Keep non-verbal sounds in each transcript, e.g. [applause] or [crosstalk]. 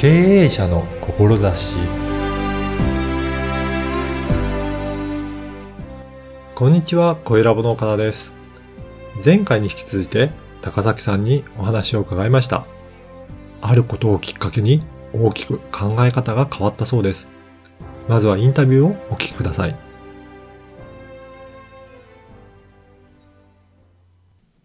経営者の志こんにちは、声ラボの岡田です。前回に引き続いて、高崎さんにお話を伺いました。あることをきっかけに大きく考え方が変わったそうです。まずはインタビューをお聞きください。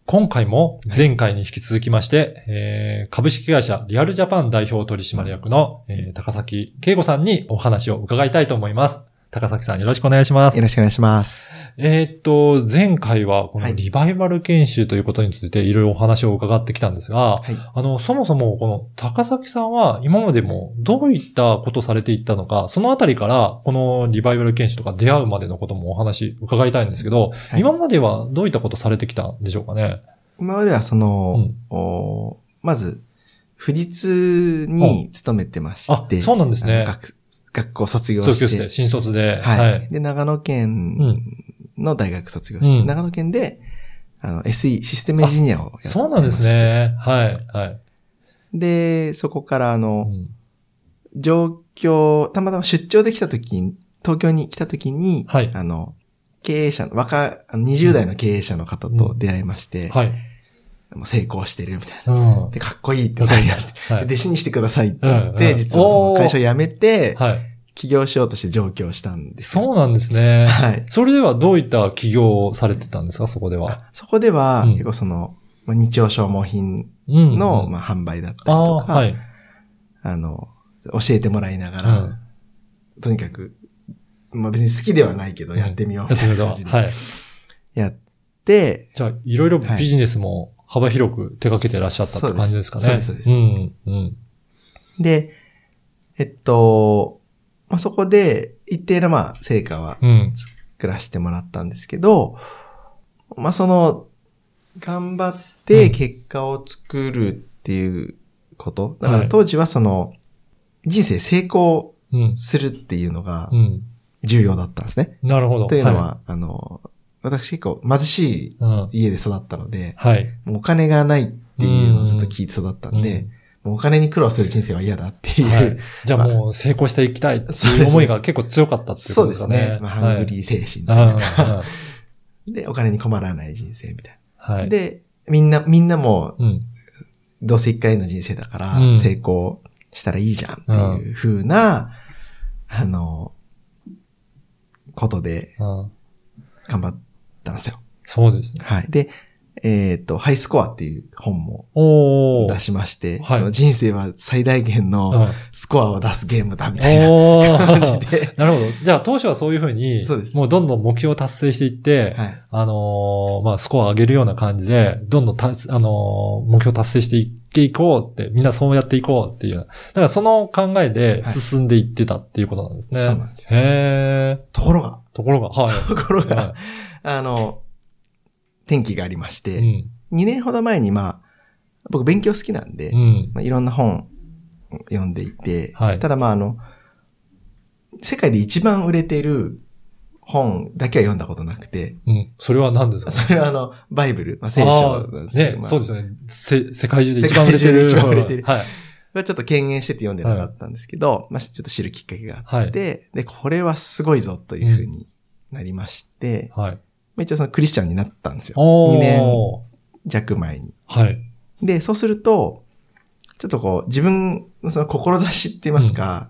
今回も前回に引き続きまして、えー株式会社リアルジャパン代表取締役の、えー高崎慶吾さんにお話を伺いたいと思います。高崎さんよろしくお願いしますよ。ろしくお願いします。えーっと、前回はこはいのリバイバル研修ということについていろいろお話を伺ってきたんですが、はい。あの、そもそもこの高崎さんは今までもどういったことされていったのか、そのあたりからこのリバイバル研修とか出会うまでのこともお話伺いたいんですけど、はい今まではどういったことされてきたんでしょうかね？今まではその、うんおまず、富士通に勤めてまして、あそうなんですね学学校卒業して、卒業して、新卒で。はい、で、長野県の大学卒業して、うん長野県で、あの、SE、システムエンジニアをやってそうなんです。ね。はい。はい。で、そこからあうの、ん上京、たまたま出張で来た時に、東京に来た時に、はいあの、経営者の、若、あの20代の経営者の方と出会いまして、はい。もう成功してるみたいな。うん。で、かっこいいってなりまして、はい。弟子にしてくださいって言って、実はその会社を辞めて、はい。起業しようとして上京したんですよ。そうなんですね。はい。それではどういった起業をされてたんですか、そこでは。あそこでは、うん結構その、まあ、日用消耗品うんの、うんまあ、販売だったりとか、はい。あの、教えてもらいながうら、ん。とにかく、まあ別に好きではないけど、やってみようみ。たいな感じで。はい。やって、じゃあ、いろいろビジネスも幅広く手掛けてらっしゃったって感じですかね。そうですそうですそううん。うん。で、えっと、まあ、そこで一定のまあ成果はうん。作らせてもらったんですけど、まあ、その、頑張っうんて結果を作るっていうこと。だかはいら当時はその、人生成功うん。するっていうのがうん。重要だったんですね。なるほど。というのは、あの、私結構貧しい。家で育ったので、はい。もうお金がないっていうのをずっと聞いて育ったんで、もうお金に苦労する人生は嫌だっていう、はい。[laughs] じゃあもう成功していきたいっていう思いが結構強かったっていうそうことですかね。ですね。まあ、ハングリー精神とはい。いうか、うんうんで、お金に困らない人生みたいな。はい。で、みんな、みんなも、うん。どうせ一回の人生だからうん、成功したらいいじゃんっていう風な、あの、ことでうん頑張ったんですよ。そうですね。はい。で、えっ、と、ハイスコアっていう本も。出しまして、はいその人生は最大限うのんスコアを出すゲームだみたいなお感じー。で、[laughs] なるほど。じゃあ当初はそういうふうに、そうですもうどんどん目標を達成していって、はい。あのーまあ、スコアを上げるような感じで、どんどんた、あのー目標を達成していっていこうって、みんなそうやっていこうっていう。だからその考えではい進んでいってたっていうことなんですね。そうなんですよ。へー。ところが、ところが、はい。[laughs] ところが、はあの、転機がありましい。て、うん。2年ほど前にまあ、僕勉強好きなんで、うん。まあ、いろんな本読んでいて、はいただまああの、世界で一番売れてる本だけは読んだことなくて、うん。それは何ですか？[laughs] それはあの、バイブル、まあ、聖書なんですね、まあそうですね。せ、世界中で一番売れてる。世界中で一番売れてるはい。これはちょっと敬遠してて読んでなかったんですけど、まあちょっと知るきっかけがあはい。って、で、これはすごいぞというふうになりまして、はい。まあ一応そのクリスチャンになったんですよ。おー2年弱前に。はい。で、そうすると、ちょっとこう、自分のその志って言いますか、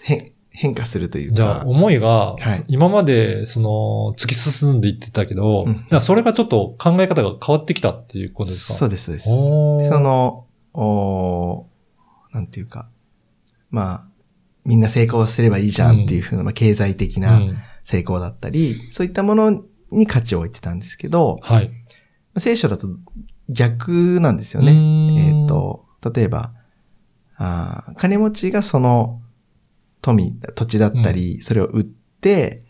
変、変化するというか。じゃあ、思いが、はい今まで、その、突き進んでいってたけど、それがちょっと考え方が変わってきたっていうことですか？そうです、そうです。その、おーなんていうか、まあ、みんな成功すればいいじゃんっていうふうな、まあ、経済的う。なん成功だったり、そういったものに価値を置いてたんですけど、はい。聖書だと逆なんですよね。ねえっ、、と、例えば、あー金持ちがその富、土地だったり、それを売って、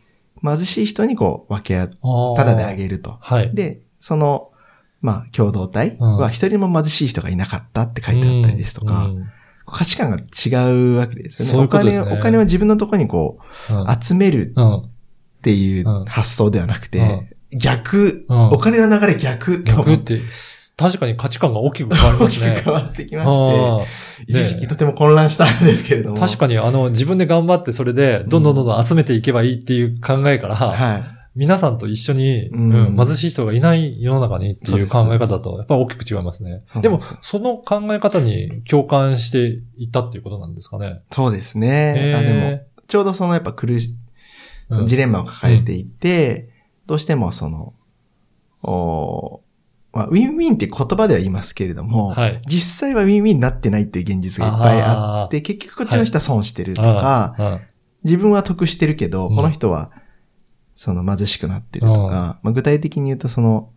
貧しい人にこう分け合う、ただである。げると。はい。で、その、まあ、共同体うんは一人も貧しい人がいなかったって書いてあったりですとか、うん価値観が違うわけですよね。そういうことですねお金を、お金を自分のところにこうんう、集めるうん。っていううん発想ではなくて、逆、うんお金の流れ逆と思っ逆って、す確かに価値観が大きく変わりま大きく。変わってきまして、一時期とても混乱したんですけれども。確かに、あの、自分で頑張ってそれで、どんどんどんどん集めていけばいいっていう考えから、はい。皆さんと一緒に、うん。うん貧しい人がいない世の中にっていう考え方と、やっぱり大きく違いますね。でもそうなんですよ、その考え方に共感していったっていうことなんですかね。そうですね。あでも、えちょうどそのやっぱ苦し、ーそのジレンマを抱えていて、どうしてもその、おまあ、ウィンウィンって言葉では言いますけれども、はい。実際はウィンウィンになってないっていう現実がいっぱいあって、結局こっちの人は損してるとか、うん自分は得してるけど、うん。この人は、その貧しくなってるとか、まあ、具体的に言うとその、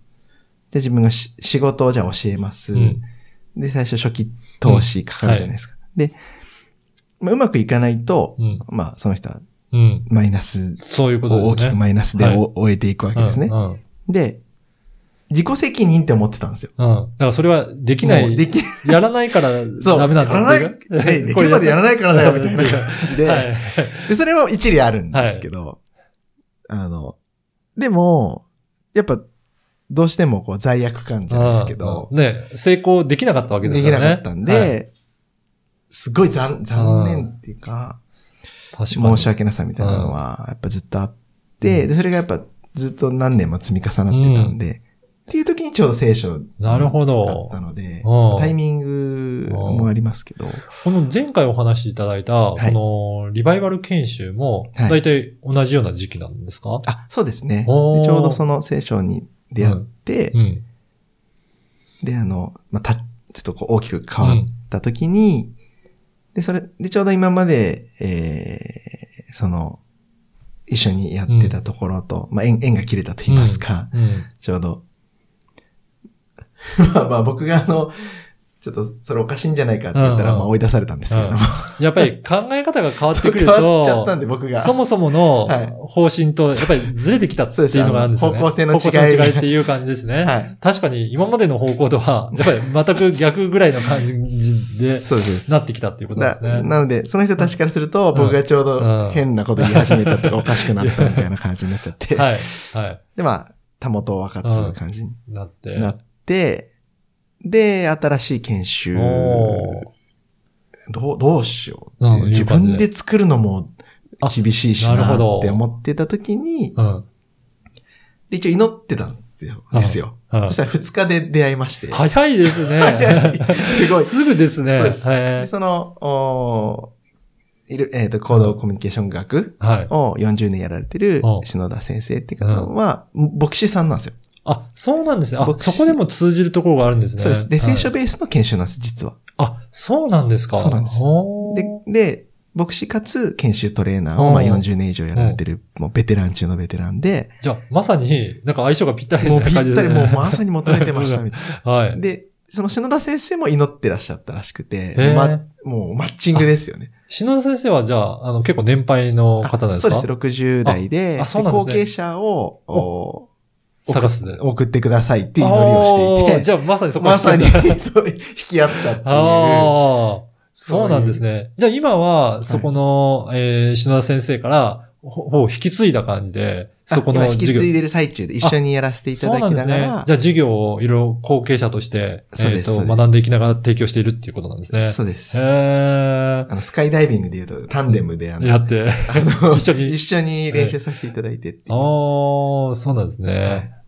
で自分がし仕事をじゃあ教えます。うんで、最初初期投資かかるじゃないですか。で、まあ、うまくいかないと、うん。まあ、その人はうん。マイナスそういうことですね。を大きくマイナスではいお終えていくわけですね。うん。うんで、自己責任って思ってたんですよ。うん。だからそれはできない。でき、[laughs] やらないからそう、ダメなんだやらない、えできるまでやらないからだよ、みたいな [laughs] 感じで、はい。で、それも一理あるんですけど、あの、でも、やっぱ、どうしてもこう罪悪感じゃないですけどう、んね、成功できなかったわけでですきからね。なかったんで、はいすごい残残念っていうか、確かに。申し訳なさみたいなのは、やっぱずっとあって、で、それがやっぱずっと何年も積み重なってたんで、っていう時にちょうど聖書だどった。のでうん、タイミングもありますけど、この前回お話しいただいた、はいこのリバイバル研修も、はいだいたい同じような時期なんですか、あ、そうですね。ちょうどその聖書に出会って、うん。で、あの、まあ、た、ちょっとこう大きく変わった時に、で、それ、で、ちょうど今まで、えー、その、一緒にやってたところと、まあ、縁、縁が切れたと言いますか、うん。ちょうど。[laughs] まあまあ僕があの、ちょっとそれおかしいんじゃないかって言ったら、まあ追い出されたんですけれども。やっぱり考え方が変わってくる [laughs] そう変わっちゃと、ったんで僕が。そもそものはい方針と、やっぱりずれてきたっていうのがあるんですよね。方向性の違い方向性の違いっていう感じですね。はい。確かに今までの方向とは、やっぱり全く逆ぐらいの感じでそうです。なってきたっていうことですね。だなので、その人たちからすると、ん僕がちょううどん変なこと言い始めたとか、おかしくなったみたいな感じになっちゃって。[laughs] はい。はい。で、まあ、たもとを分かつ感じになって。なって、で、新しい研修、どう、どうしようう自分で作るのも厳しいしなって思ってた時に、うん。で一応祈ってたんですよ。うんですよ。うんそしたら2日で出会いまして。早いですね。[laughs] すごい。すぐですね。そうですはいでその、おいる、えっ、と、行動コミュニケーション学はい。を40年やられてるうん篠田先生っていう方は、牧師さんなんですよ。あ、そうなんですね。あ、僕そこでも通じるところがあるんですね。そうです。で、はい聖書ベースの研修なんです、実は。あ、そうなんですか。そうなんですで、で、牧師かつ研修トレーナーを、うんまあ40年以上やられてる、もうベテラン中のベテランで、じゃあ、まさに、なんか相性がぴったりもうな感じですね。ぴったりもうまさに求めてましたみたいな。[laughs] はい。で、その篠田先生も祈ってらっしゃったらしくて、ま、もうマッチングですよね。篠田先生はじゃあ、あの、結構年配の方なんですか？そうです、60代で、ああそうなんですね後継者をお探すで。送ってくださいっていう祈りをしていて、じゃあ、まさにそこまさにあ [laughs] そう引き合ったっていう。あー、そうなんですね。じゃあ今は、そこの、えー、篠田先生から、ほほう引き継いだ感じで、そこのあ今引き授業。継いでる最中で一緒にやらせていただきそうなんですね。ながら、じゃあ授業をいろいろ後継者として、えっ、と、そうですそうです学んでいきながら提供しているっていうことなんですね。そうです。へーあの、スカイダイビングで言うと、タンデムで、あの、やって。あの一緒に一緒に練習させていただいてっていう。ああ、そうなんですね。はい。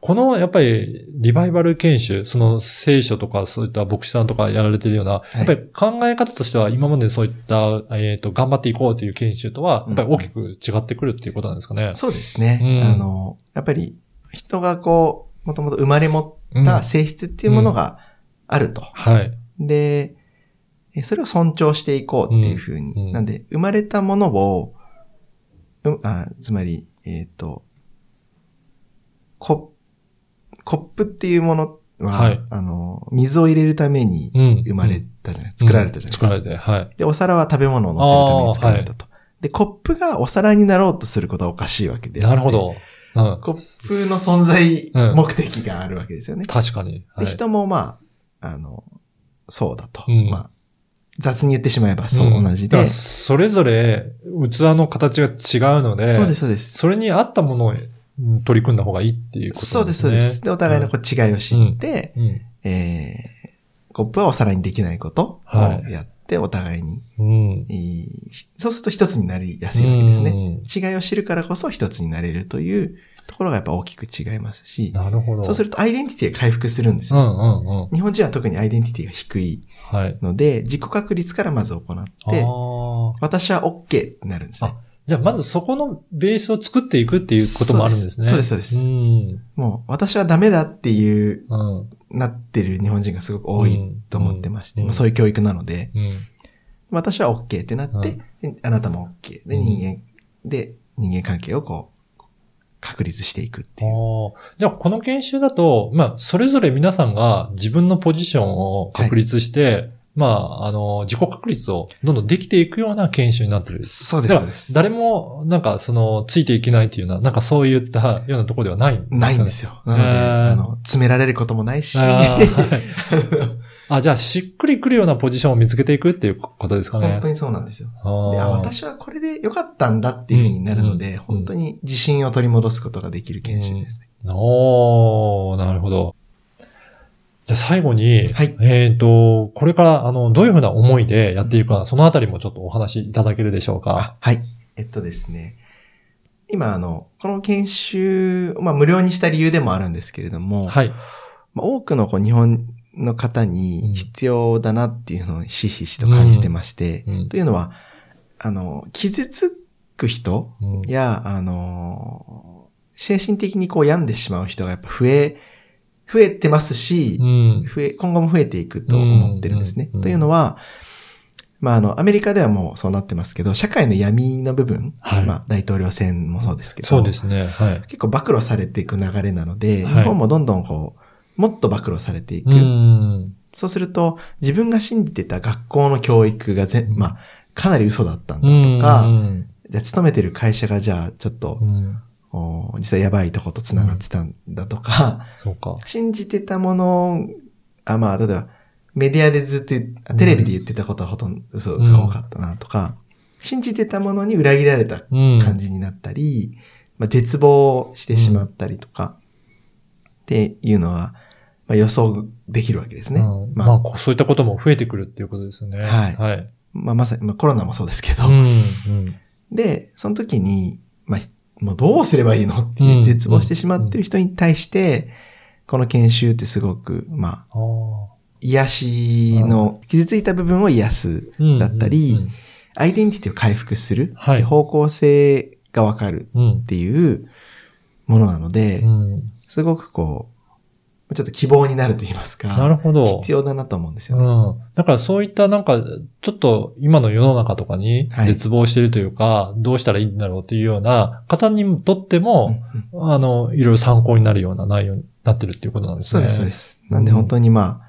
この、やっぱり、リバイバル研修、その聖書とか、そういった牧師さんとかやられてるような、いやっぱり考え方としては、今までそういった、えっ、と、頑張っていこうという研修とは、やっぱり大きく違ってくるっていうことなんですかね。そうですね。うんあの、やっぱり、人がこう、もともと生まれ持うんった性質っていうものがあると。はい。で、えそれを尊重していこうっていうふうに。うんうんなんで、生まれたものを、うあつまり、えっ、と、ココップっていうものは、はいあの、水を入れるためにうん。生まれたじゃない、作られたじゃないですか。作られて、はい。で、お皿は食べ物を乗せるために作られたと。で、コップがお皿になろうとすることはおかしいわけでなるほ。ど。うん。コップの存在うん目的があるわけですよね。確かに。はで、い人もまあ、あの、そうだと。うんまあ、雑に言ってしまえばそう、ん同じで。だからそれぞれ、器の形が違うので、そうです、そうです。それに合ったものをうん取り組んだ方がいいっていうことそうです、そうです。で、お互いのこう違いを知って、うん。えー、コップはお皿にできないことをはいやって、お互いに、うん。えーそうすると一つになりやすいわけですね。ね。違いを知るからこそ一つになれるというところがやっぱ大きく違いますし、なるほど。そうするとアイデンティティが回復するんですよ。うんうんうん。日本人は特にアイデンティティが低いはい。ので、自己確立からまず行っあて、あ。私は OK ってなるんですね。じゃあ、まずそこのベースを作っていくっていうこともあるんですね。そうですそうですそううん。もう私はダメだっていう、うん。なってる日本人がすごく多いと思ってまして、うんまあ、そういう教育なので、うん。私は OK ってなって、であなたも OK。で、うん人間、で、人間関係をこう、確立していくっていう。じゃあ、この研修だと、まあ、それぞれ皆さんが自分のポジションを確立して、まあ、あの、自己確立をどんどんできていくような研修になってる。そうです、だからそうです。誰も、なんか、その、ついていけないっていうような、なんかそういったようなところではないんですよね。ないんですよ。なので、へーあの、詰められることもないし、あ [laughs] あ、じゃあ、しっくりくるようなポジションを見つけていくっていうことですかね。本当にそうなんですよ。あであー私はこれで良かったんだっていうふうになるので、うん本当に自信を取り戻すことができる研修ですね。おー、なるほど。じゃあ最後に、はいえっ、と、これから、あの、どういうふうな思いでやっていくか、そのあたりもちょっとお話しいただけるでしょうか？あはい。えっとですね。今、あの、この研修、まあ、無料にした理由でもあるんですけれども、はい。まあ、多くのこう日本の方うんに必要だなっていうのをひしひしと感じてまして、うんというのは、あの、傷つく人うんや、あの、精神的にこう病んでしまう人がやっぱ増え、増えてますし、うん。増え、今後も増えていくと思ってるんですね。うんというのは、まあ、あの、アメリカではもうそうなってますけど、社会の闇の部分、はいまあ、大統領選もそうですけど、そうですね。はい。結構暴露されていく流れなので、はい日本もどんどんこう、もっと暴露されていく。うん。そうすると、自分が信じてた学校の教育がぜ、うんまあ、かなり嘘だったんだうん。とか、うんじゃあ勤めてる会社がじゃあちょっと実はやばいとこと繋がってたんだとか、そうか。信じてたものあ、まあ、例えば、メディアでずっとテレビで言ってたことはほとんど嘘が多かったなとか、信じてたものに裏切られたうん。感じになったり、まあ、絶望してしまったりとか、っていうのは、まあ、予想できるわけですね。うんまあ、まあ、そういったことも増えてくるっていうことですよね。はいはい。まあ、まさに、まあ、コロナもそうですけど、うん。うん。で、その時に、まあ、もうどうすればいいのって絶望してしまってる人に対して、この研修ってすごく、まあ、ああ。癒しの、傷ついた部分を癒すうんだったり、うんアイデンティティを回復する、方向性がわかるうんっ。ていうものなので、うん。すごくこう、ちょっと希望になると言いますか、なるほど。必要だなと思うんですよね。うん。だからそういったなんか、ちょっと今の世の中とかにはい絶望してるというか、どうしたらいいんだろうっていうような方にとっても、うんうんあの、いろいろ参考になるような内容になってるっていうことなんですね。そうです、そうです。なんで本当にまあ、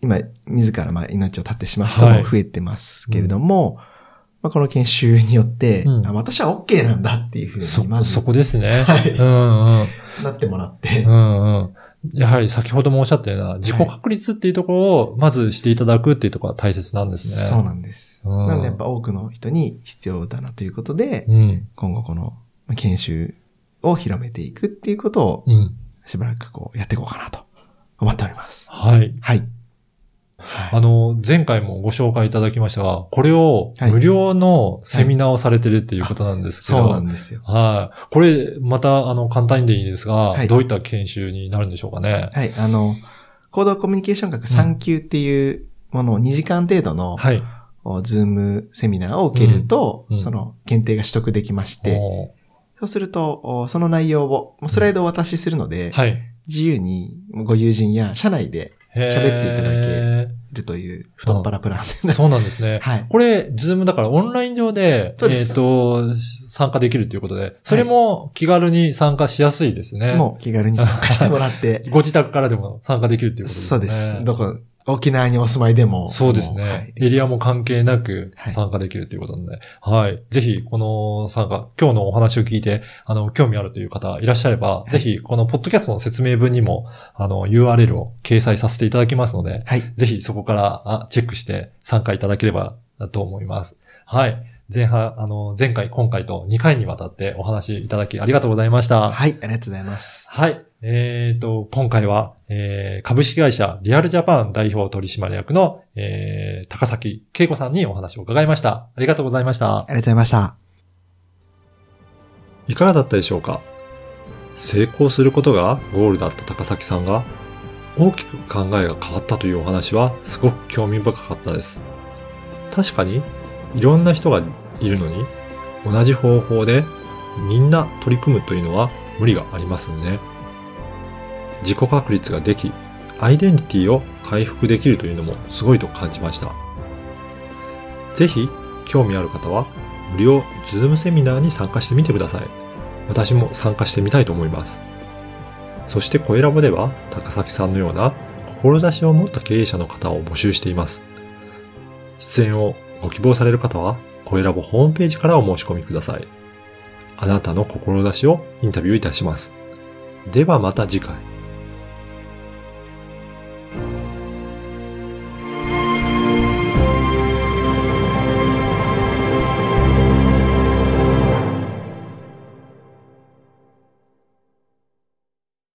今、自らまあ命を絶ってしまう人も増えてますけれども、まあ、この研修によって、うんあ私は OK なんだっていうふうそに、ま、ずそこですね。はいうんうん。なってもらって、うんうん。やはり先ほどもおっしゃったような自己確立っていうところをまずしていただくっていうところが大切なんですね。そうなんです。うんなのでやっぱ多くの人に必要だなということで、うん。今後このまあ研修を広めていくっていうことをうん。しばらくこうやっていこうかなと思っております。はい。はい。あの、前回もご紹介いただきましたが、これをはい無料のセミナーをされてるっていうことなんですけど。そうなんですよ。はい。これ、また、あの、簡単にでいいですが、はいどういった研修になるんでしょうかね？はい。あの、行動コミュニケーション学3級っていうものを2時間程度の、はい。ズームセミナーを受けると、うんうんその検定が取得できまして、おそうすると、おその内容を、もうスライドをお渡しするので、はい。自由にご友人や社内で喋っていただけるという太っ腹プランで、ーそうなんですね。はい。これ、ズームだからオンライン上で、ですえっ、と、参加できるということで、それも気軽に参加しやすいですね。もう気軽に参加してもらって、[laughs] ご自宅からでも参加できるということですね。そうです。どこ、沖縄にお住まいでも。そうですね。はいエリアも関係なくはい参加できるということなので、はい。ぜひ、この参加、今日のお話を聞いて、あの、興味あるという方いらっしゃれば、いぜひ、このポッドキャストの説明文にも、あの、URL を掲載させていただきますので、はい。ぜひそこからあチェックして参加いただければと思います。はい。前半、あの、前回、今回と2回にわたってお話いただきありがとうございました。はい、ありがとうございます。はい。えっ、と、今回は、えー株式会社リアルジャパン代表取締役の、えー高崎恵子さんにお話を伺いました。ありがとうございましたあ。りがとうございました。いかがだったでしょうか？成功することがゴールだった高崎さんが大きく考えが変わったというお話はすごく興味深かったです。確かにいろんな人がいるのに同じ方法でみんな取り組むというのは無理がありますよね。自己確立ができ、アイデンティティを回復できるというのもすごいと感じました。ぜひ興味ある方は無料ズームセミナーに参加してみてください。私も参加してみたいと思います。そしてコエラボでは高崎さんのような志を持った経営者の方を募集しています。出演をご希望される方はコエラボホームページからお申し込みください。あなたの志をインタビューいたします。ではまた次回。